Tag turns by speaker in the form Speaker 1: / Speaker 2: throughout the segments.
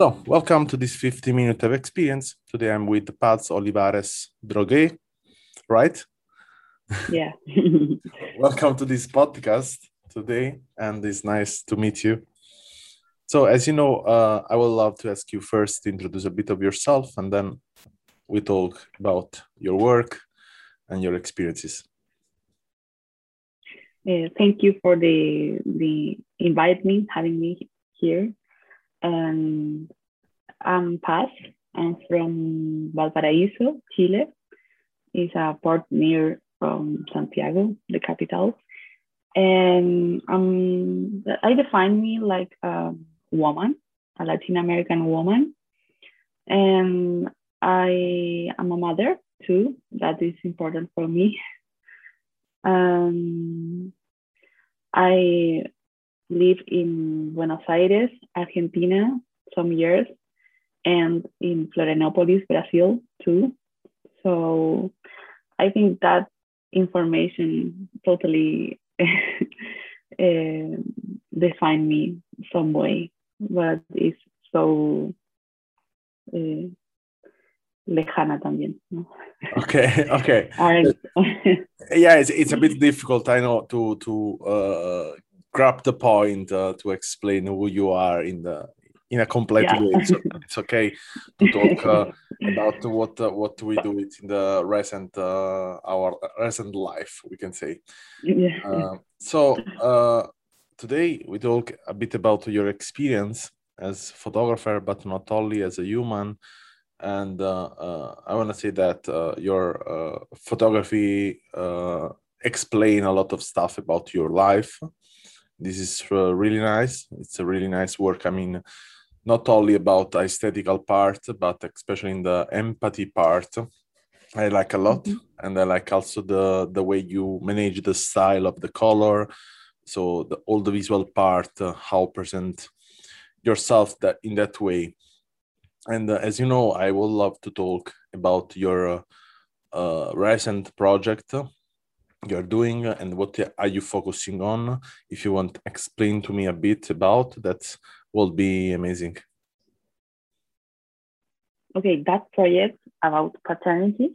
Speaker 1: So, welcome to this 50 minute of experience. Today I'm with Paz Olivares Droguet, right?
Speaker 2: Yeah.
Speaker 1: welcome to this podcast today, and it's nice to meet you. So, as you know, uh, I would love to ask you first to introduce a bit of yourself, and then we talk about your work and your experiences.
Speaker 2: Uh, thank you for the the invite me, having me here. And I'm Paz. I'm from Valparaíso, Chile. It's a port near from Santiago, the capital. And um, I define me like a woman, a Latin American woman. And I am a mother too. That is important for me. Um, I live in Buenos Aires, Argentina, some years, and in Florianopolis, Brazil, too. So I think that information totally uh, define me some way, but it's so uh, lejana también. ¿no?
Speaker 1: Okay, okay. yeah, it's, it's a bit difficult, I know, to to uh, grab the point uh, to explain who you are in the in a complete yeah. way. So it's okay to talk uh, about what uh, what we do it in the recent uh, our recent life, we can say.
Speaker 2: Yeah.
Speaker 1: Uh, so uh, today we talk a bit about your experience as photographer, but not only as a human and uh, uh, I want to say that uh, your photography explain a lot of stuff about your life. This is really nice. It's a really nice work. I mean, not only about the aesthetical part, but especially in the empathy part. I like a lot, mm-hmm. and I like also the the way you manage the style of the color. So the, all the visual part, uh, how present yourself that in that way and uh, as you know, I would love to talk about your uh, uh, recent project you're doing and what are you focusing on. If you want to explain to me a bit about that, will be amazing.
Speaker 2: Okay, that project about paternity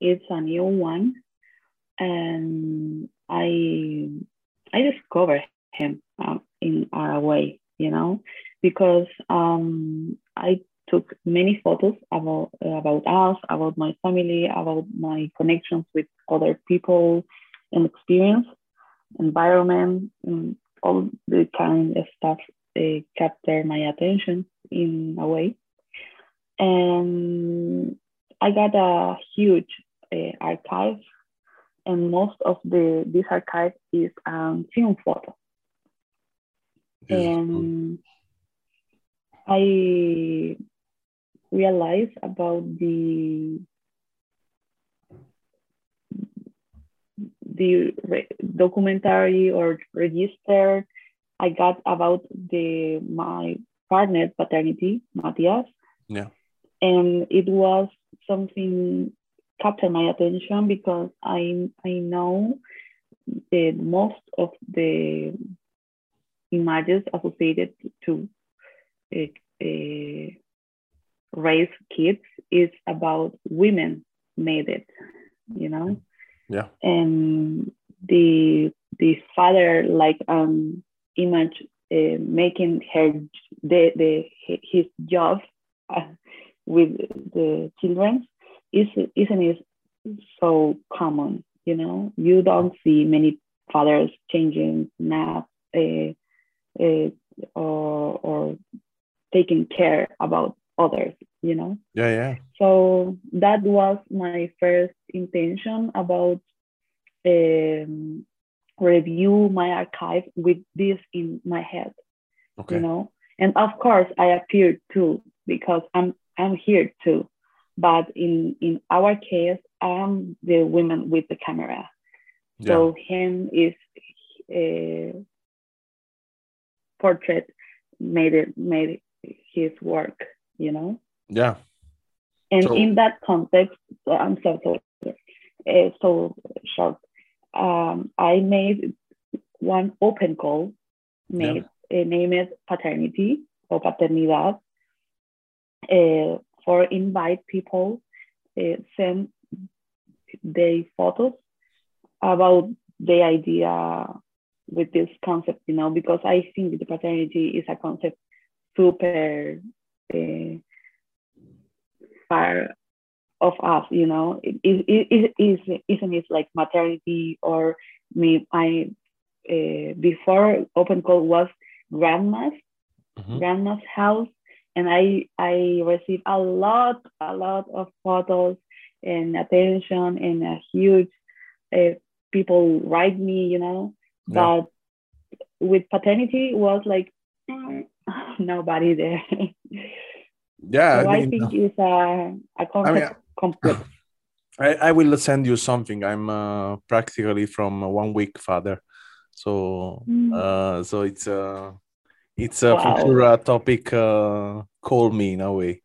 Speaker 2: is a new one, and I I discovered him um, in a way, you know, because um, I took many photos about about us, about my family, about my connections with other people and experience, environment, and all the kind of stuff uh, captured my attention in a way. And I got a huge uh, archive, and most of the this archive is um, film photo. And I realize about the the documentary or register I got about the my partner paternity, Matias.
Speaker 1: Yeah.
Speaker 2: And it was something captured my attention because I I know that most of the images associated to a, a raise kids is about women made it you know?
Speaker 1: Yeah.
Speaker 2: And the the father like um image uh, making her the the his job uh, with the children is isn't it so common you know? You don't see many fathers changing nap uh, uh, or or taking care about others you know
Speaker 1: yeah yeah
Speaker 2: so that was my first intention about um, review my archive with this in my head
Speaker 1: okay.
Speaker 2: you know and of course i appeared too because i'm I'm here too. But in in our case, I'm the woman with the camera.
Speaker 1: Yeah.
Speaker 2: So him is uh, portrait made it made his work, you know.
Speaker 1: Yeah.
Speaker 2: And
Speaker 1: So-
Speaker 2: in that context, so I'm so so uh, so short. Um, I made one open call, made uh, named paternity or paternidad, uh, for invite people, uh, send their photos about the idea with this concept, you know, because I think the paternity is a concept super uh, far of us, you know. It, it, it, it is, isn't it like maternity or me? I uh, before open call was grandma's
Speaker 1: Mhm.
Speaker 2: grandma's house, and I I received a lot a lot of photos and attention and a huge uh, people write me, you know.
Speaker 1: Yeah.
Speaker 2: But with paternity was like mm, nobody there.
Speaker 1: Yeah.
Speaker 2: so
Speaker 1: I
Speaker 2: I think it's a a complex.
Speaker 1: I, I will send you something. I'm uh, practically from one week father, so
Speaker 2: Mm.
Speaker 1: uh, so it's uh, it's uh, for
Speaker 2: Wow.
Speaker 1: sure a topic. Uh, call me in a way,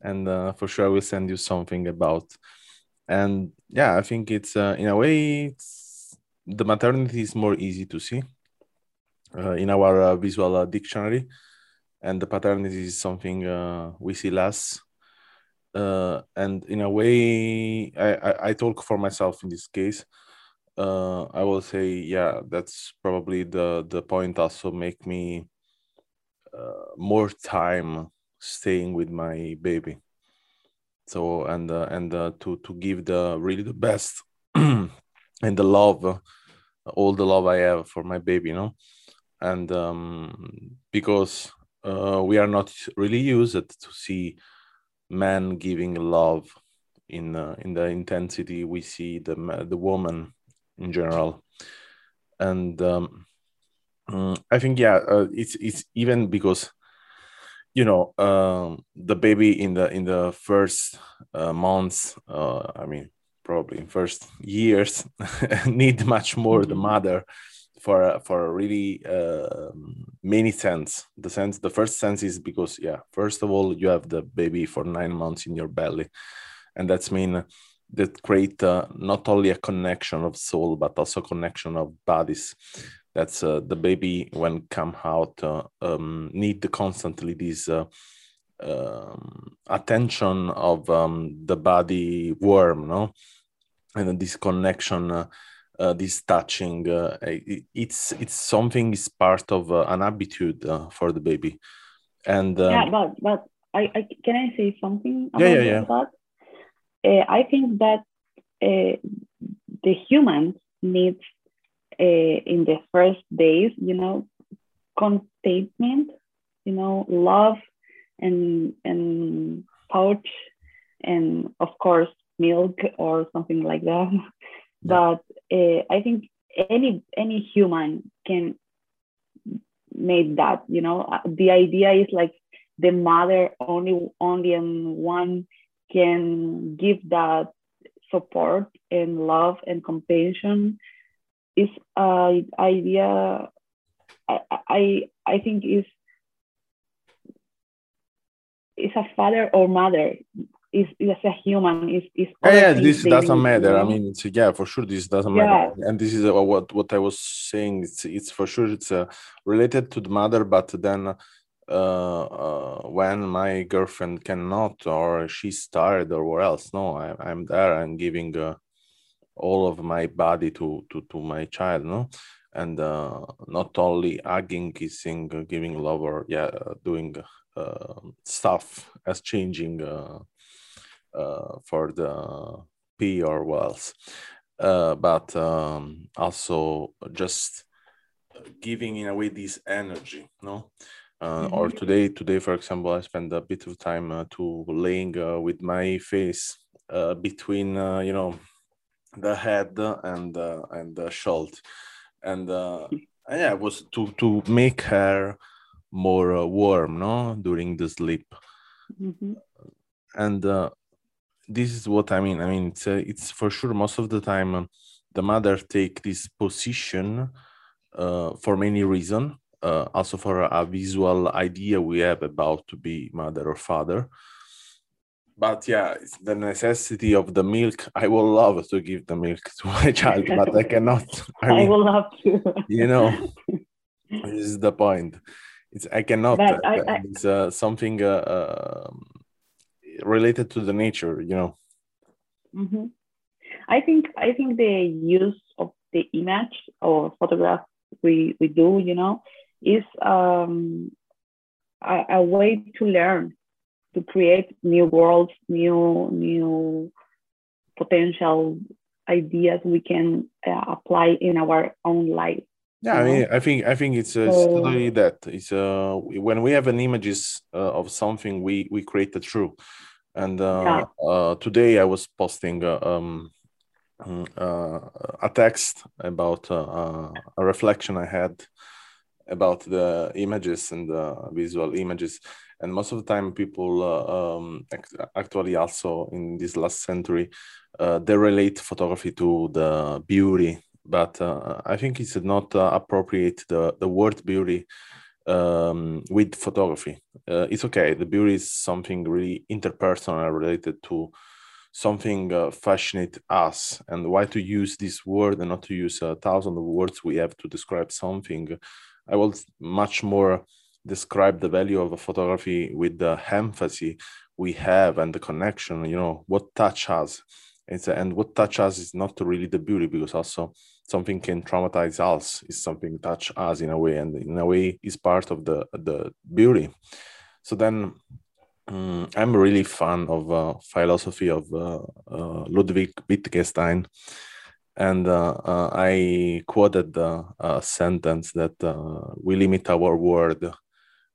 Speaker 1: and uh, for sure I will send you something about. And yeah, I think it's uh, in a way it's, the maternity is more easy to see uh, in our uh, visual uh, dictionary, and the paternity is something uh, we see less. Uh, and in a way I, I i talk for myself in this case. Uh, i will say yeah that's probably the the point also make me more time staying with my baby. So and and to to give the really the best and the love all the love i have for my baby you know and um, because uh, we are not really used to see men giving love in uh, in the intensity we see the the woman in general and um, mm, i think yeah uh, it's it's even because you know um, the baby in the in the first uh, months uh, i mean probably in first years need much more the
Speaker 2: Mhm.
Speaker 1: mother for for really uh, many sense. The sense the first sense is because yeah first of all you have the baby for nine months in your belly. And that's mean that create uh, not only a connection of soul but also connection of bodies. That's uh, the baby when come out uh, um, need constantly this uh, um, attention of um, the body worm no? And this connection uh, this touching uh, it, it's it's something is part of uh, an habitude uh, for the baby and um,
Speaker 2: yeah, but but I, I can I say something about
Speaker 1: Yeah, yeah, yeah.
Speaker 2: that? Uh, I think that uh, the human needs uh, in the first days, you know, containment, you know, love and and touch, and of course milk or something like that. But uh, I think any any human can make that. You know, Uh, the idea is like the mother only only and one can give that support and love and compassion. Is a idea I, I I think is is a father or mother is is a human is is
Speaker 1: yeah, yeah this doesn't matter. i mean it's yeah for sure this doesn't
Speaker 2: Yeah.
Speaker 1: matter and this is what what i was saying. It's it's for sure it's uh, related to the mother but then uh, uh when my girlfriend cannot or she's tired or what else no I, i'm there i'm giving uh, all of my body to to to my child no? And uh not only hugging kissing giving love or yeah doing uh, stuff as changing for the PR or else uh, but um, also just giving in a way this energy no? Uh, or
Speaker 2: Mhm.
Speaker 1: today today for example i spend a bit of time uh, to laying uh, with my face uh, between uh, you know the head and uh, and the shoulder and uh, yeah it was to to make her more uh, warm no? During the sleep.
Speaker 2: Mhm.
Speaker 1: and uh, this is what I mean. I mean, it's uh, it's for sure most of the time um, the mother take this position uh, for many reason, Uh, also for a visual idea we have about to be mother or father. But yeah, it's the necessity of the milk. I will love to give the milk to my child, but I cannot.
Speaker 2: I, mean, I will love to.
Speaker 1: you know, this is the point. It's I cannot. I, I, it's uh, something uh, um, related to the nature you know?
Speaker 2: Mm-hmm. i think i think the use of the image or photograph we we do you know is um, a, a way to learn to create new worlds new new potential ideas we can uh, apply in our own life.
Speaker 1: Yeah i mean i think i think it's, uh, it's totally that it's uh when we have an images uh, of something we we create the true and uh, yeah. uh, today i was posting uh, um, mm, uh, a text about uh, a reflection i had about the images and the visual images and most of the time people um, actually also in this last century they relate photography to the beauty but uh, I think it's not uh, appropriate the the word beauty um, with photography. Uh, it's okay. The beauty is something really interpersonal related to something uh, fascinate us and why to use this word and not to use a thousand of words we have to describe something i will much more describe the value of a photography with the emphasis we have and the connection you know what touch us it's, and what touch us is not really the beauty because also something can traumatize us is something touch us in a way and in a way is part of the the beauty. So then um, i'm really fan of uh, philosophy of uh, uh, ludwig wittgenstein. And uh, uh, i quoted the uh, sentence that we limit our word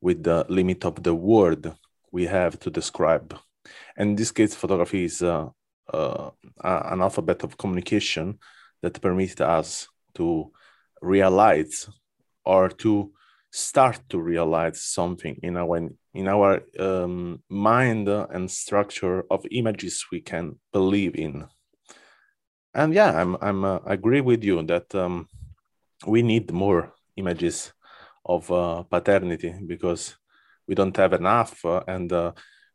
Speaker 1: with the limit of the word we have to describe. And in this case photography is an alphabet of communication that permit us to realize or to start to realize something in our in our um, mind and structure of images we can believe in. And yeah i'm i'm uh, agree with you that um, we need more images of uh, paternity because we don't have enough uh, and uh,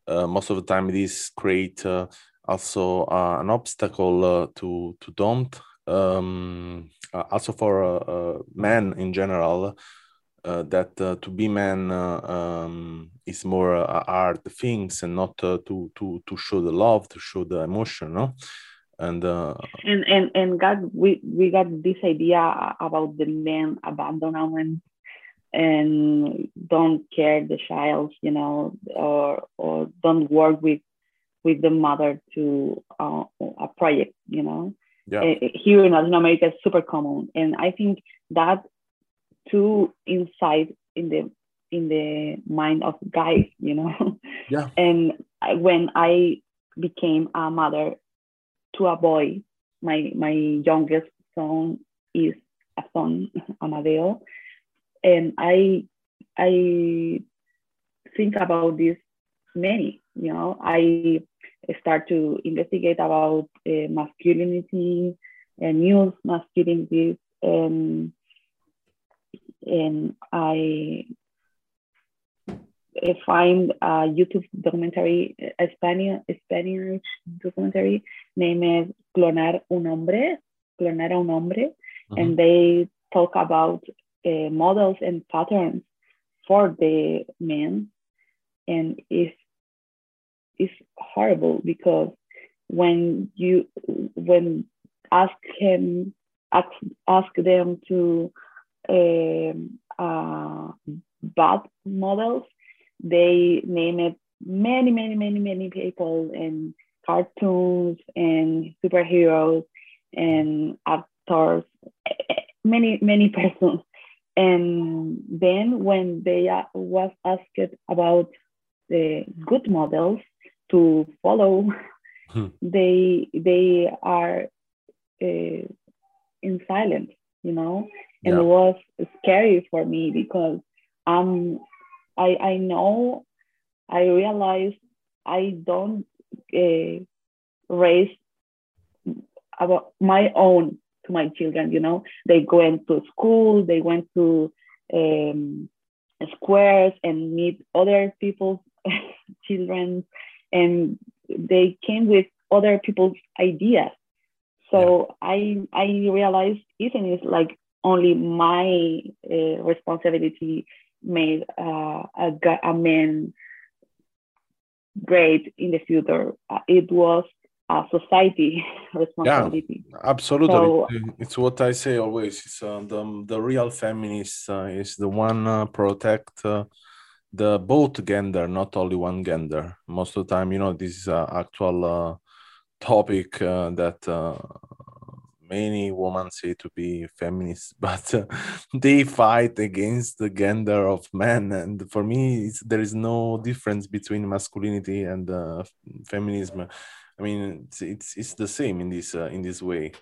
Speaker 1: uh, most of the time these create uh, also an obstacle to to don't um, uh, also for uh, uh, men in general, that to be man um, is more art things and not to to to show the love, to show the emotion, no? and uh,
Speaker 2: and and and God, we we got this idea about the men abandonment and don't care the child, you know, or or don't work with with the mother to uh, a project, you know
Speaker 1: yeah. Uh,
Speaker 2: here in Latin America is super common, and I think that too inside in the in the mind of guys, you know.
Speaker 1: Yeah.
Speaker 2: and when I became a mother to a boy, my my youngest son is a son, Amadeo, and I I think about this many, you know. I start to investigate about uh, masculinity and news masculinity and and I, I find a YouTube documentary, a Spanish, a Spanish documentary named Clonar un Hombre, Clonar a un Hombre, mm-hmm. and they talk about uh, models and patterns for the men. And it's is horrible because when you when ask him ask, ask them to um, uh, bad models they name it many many many many people and cartoons and superheroes and actors many many persons. And then when they was asked about the good models to follow hmm. they they are uh, in silence you know and yeah. it was scary for me because um i i know i realized I don't uh, raise about my own to my children. You know, they went to school, they went to um, squares and meet other people's children, and they came with other people's ideas. So yeah. I I realized even if like only my uh, responsibility made uh, a, a man great in the future. Uh, it was a society responsibility.
Speaker 1: Yeah, absolutely. So, it's what I say always. It's uh, the the real feminist uh, is the one uh, protect uh, the both gender, not only one gender. Most of the time, you know, this is an actual uh, topic uh, that many women say to be feminists, but uh, they fight against the gender of men. And for me, there is no difference between masculinity and uh, feminism. I mean, it's, it's, it's the same in this uh, in this way.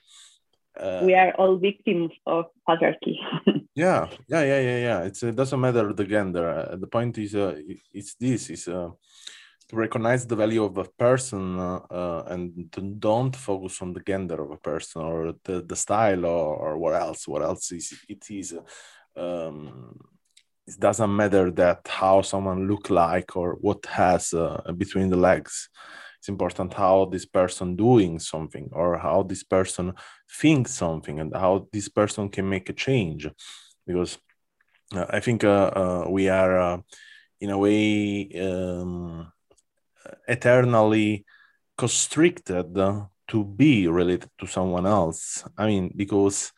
Speaker 2: Uh, we are all victims of patriarchy.
Speaker 1: yeah, yeah, yeah, yeah, yeah. It's, it doesn't matter the gender. Uh, the point is, uh, it's this is to recognize the value of a person uh, uh, and to don't focus on the gender of a person or the, the style or, or what else what else is it is um, it doesn't matter that how someone look like or what has uh, between the legs it's important how this person doing something or how this person thinks something and how this person can make a change because uh, i think uh, uh, we are in a way um, eternally constricted to be related to someone else. I mean, because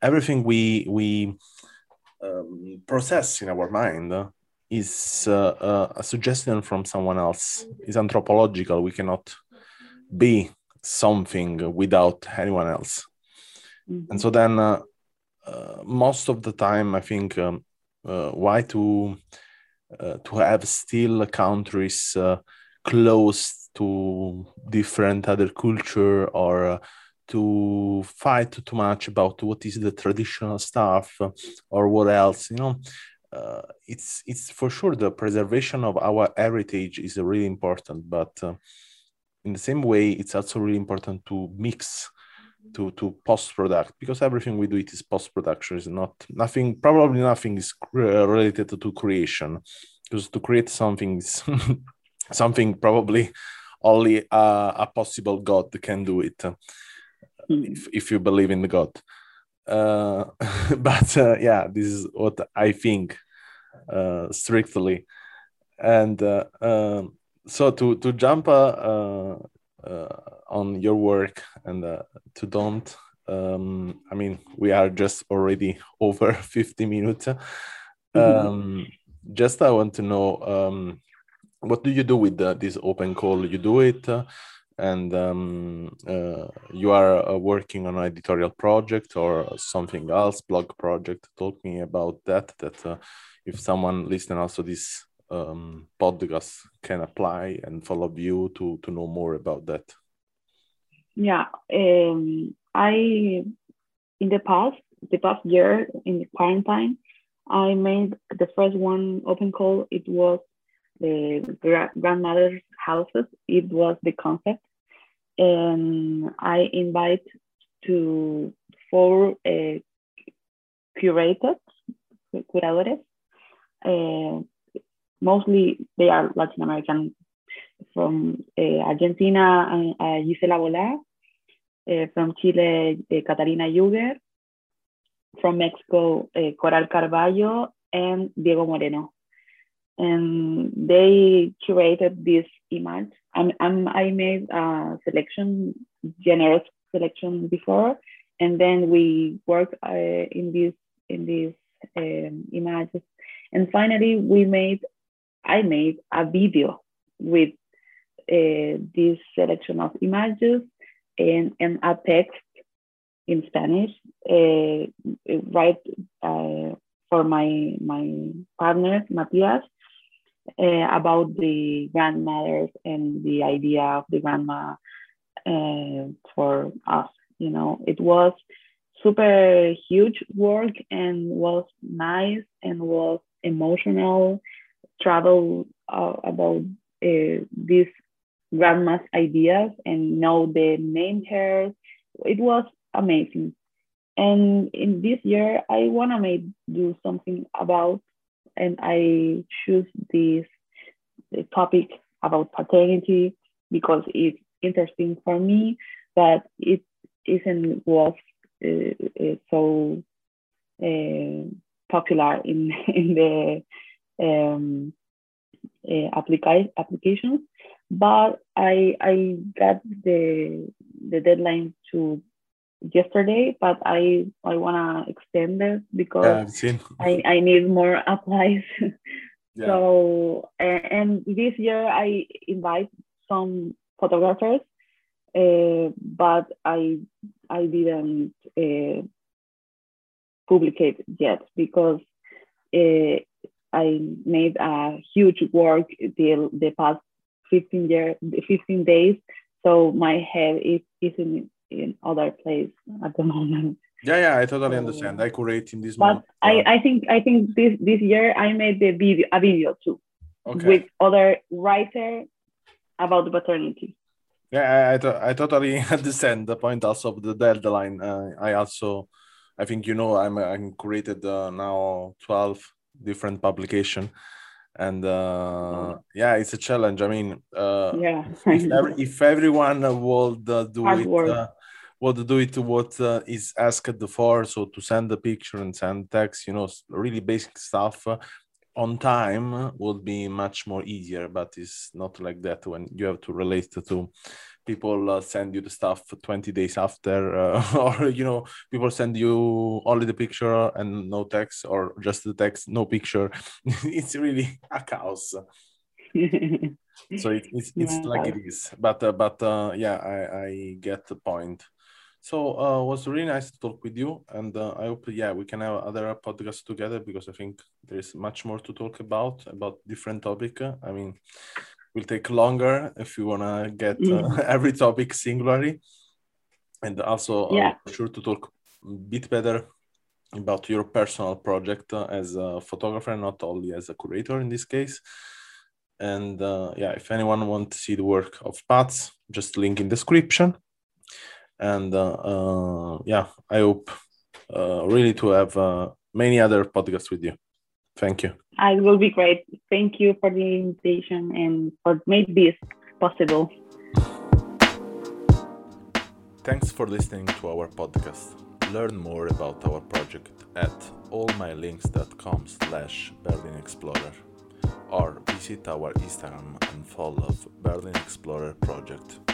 Speaker 1: everything we we um, process in our mind is uh, uh, a suggestion from someone else. Is anthropological. We cannot be something without anyone else. Mm-hmm. And so then, uh, uh, most of the time, I think um, uh, why to uh, to have still countries uh, close to different other culture or uh, to fight too much about what is the traditional stuff or what else you know? Uh, it's it's for sure the preservation of our heritage is really important but uh, in the same way it's also really important to mix to to post product because everything we do it is post production is not nothing probably nothing is related to creation because to create something is something probably only uh, a possible god can do it mm. if, if you believe in the god uh, but uh, yeah this is what i think uh, strictly and uh, um, so to to jump uh, on your work and to don't um, i mean we are just already over 50 minutes mm-hmm. um, just I want to know um, what do you do with the, this open call? You do it, uh, and um, uh, you are uh, working on an editorial project or something else, blog project. Talk me about that. That uh, if someone listen also this um, podcast can apply and follow you to to know more about that.
Speaker 2: Yeah, um, I in the past the past year in the quarantine I made the first one open call. It was the grandmother's houses. It was the concept. And I invite to four uh, curators, curadores. Uh, mostly they are Latin American from uh, Argentina, uh, Gisela Bola, uh, from Chile, uh, Catalina Juger, from Mexico, Coral Carballo and Diego Moreno. And they curated this image. I'm, I'm, I made a selection, generous selection before, and then we worked in this in these um, images. And finally, we made, I made a video with uh, this selection of images and, and a text in Spanish, uh, write uh, for my my partner Matias uh, about the grandmothers and the idea of the grandma uh, for us. You know, it was super huge work and was nice and was emotional. Travel uh, about uh, these grandma's ideas and know the name hairs. It was amazing. And in this year, I want to make do something about, and I choose this topic about paternity because it's interesting for me that it isn't was uh, uh, so uh, popular in in the um, uh, applica- applications. But I I got the the deadline to yesterday, but I I wanna extend it because
Speaker 1: Yeah,
Speaker 2: I, I need more applies.
Speaker 1: Yeah.
Speaker 2: So and, this year I invite some photographers, uh, but I I didn't uh, publicate yet because uh, I made a huge work the the past 15 year 15 days. So my head is is in in other place at the moment.
Speaker 1: Yeah, yeah, I totally understand. I curate in this
Speaker 2: But. I, I think I think this this year I made the video a video too
Speaker 1: okay.
Speaker 2: with other writer about the paternity.
Speaker 1: Yeah, I, I, to- I totally understand the point also of the deadline. Uh, I also, I think you know, I'm I'm created uh, now twelve different publication, and uh, yeah, it's a challenge. I mean, uh,
Speaker 2: Yeah.
Speaker 1: if, every, if everyone would uh, do
Speaker 2: Hard
Speaker 1: it,
Speaker 2: work.
Speaker 1: uh, would do it what uh, is asked for, so to send the picture and send text, you know, really basic stuff. uh, on time would be much more easier, but it's not like that when you have to relate to people uh, send you the stuff 20 days after uh, or you know people send you only the picture and no text or just the text no picture. It's really a chaos. So it, it's it's
Speaker 2: Yeah.
Speaker 1: like it is. But uh, but uh, yeah I, I get the point. So uh, it was really nice to talk with you and uh, i hope yeah we can have other podcasts together because i think there is much more to talk about about different topic. I mean will take longer if you want to get uh,
Speaker 2: Mhm.
Speaker 1: every topic singularly and also
Speaker 2: Yeah.
Speaker 1: sure to talk a bit better about your personal project uh, as a photographer not only as a curator in this case and uh, yeah if anyone wants to see the work of Paz, just link in description and uh, uh, yeah i hope uh, really to have uh, many other podcasts with you thank you uh,
Speaker 2: I will be great. Thank you for the invitation and for make this possible.
Speaker 1: Thanks for listening to our podcast. Learn more about our project at allmylinks.com slash Berlin Explorer or visit our Instagram and follow Berlin Explorer project.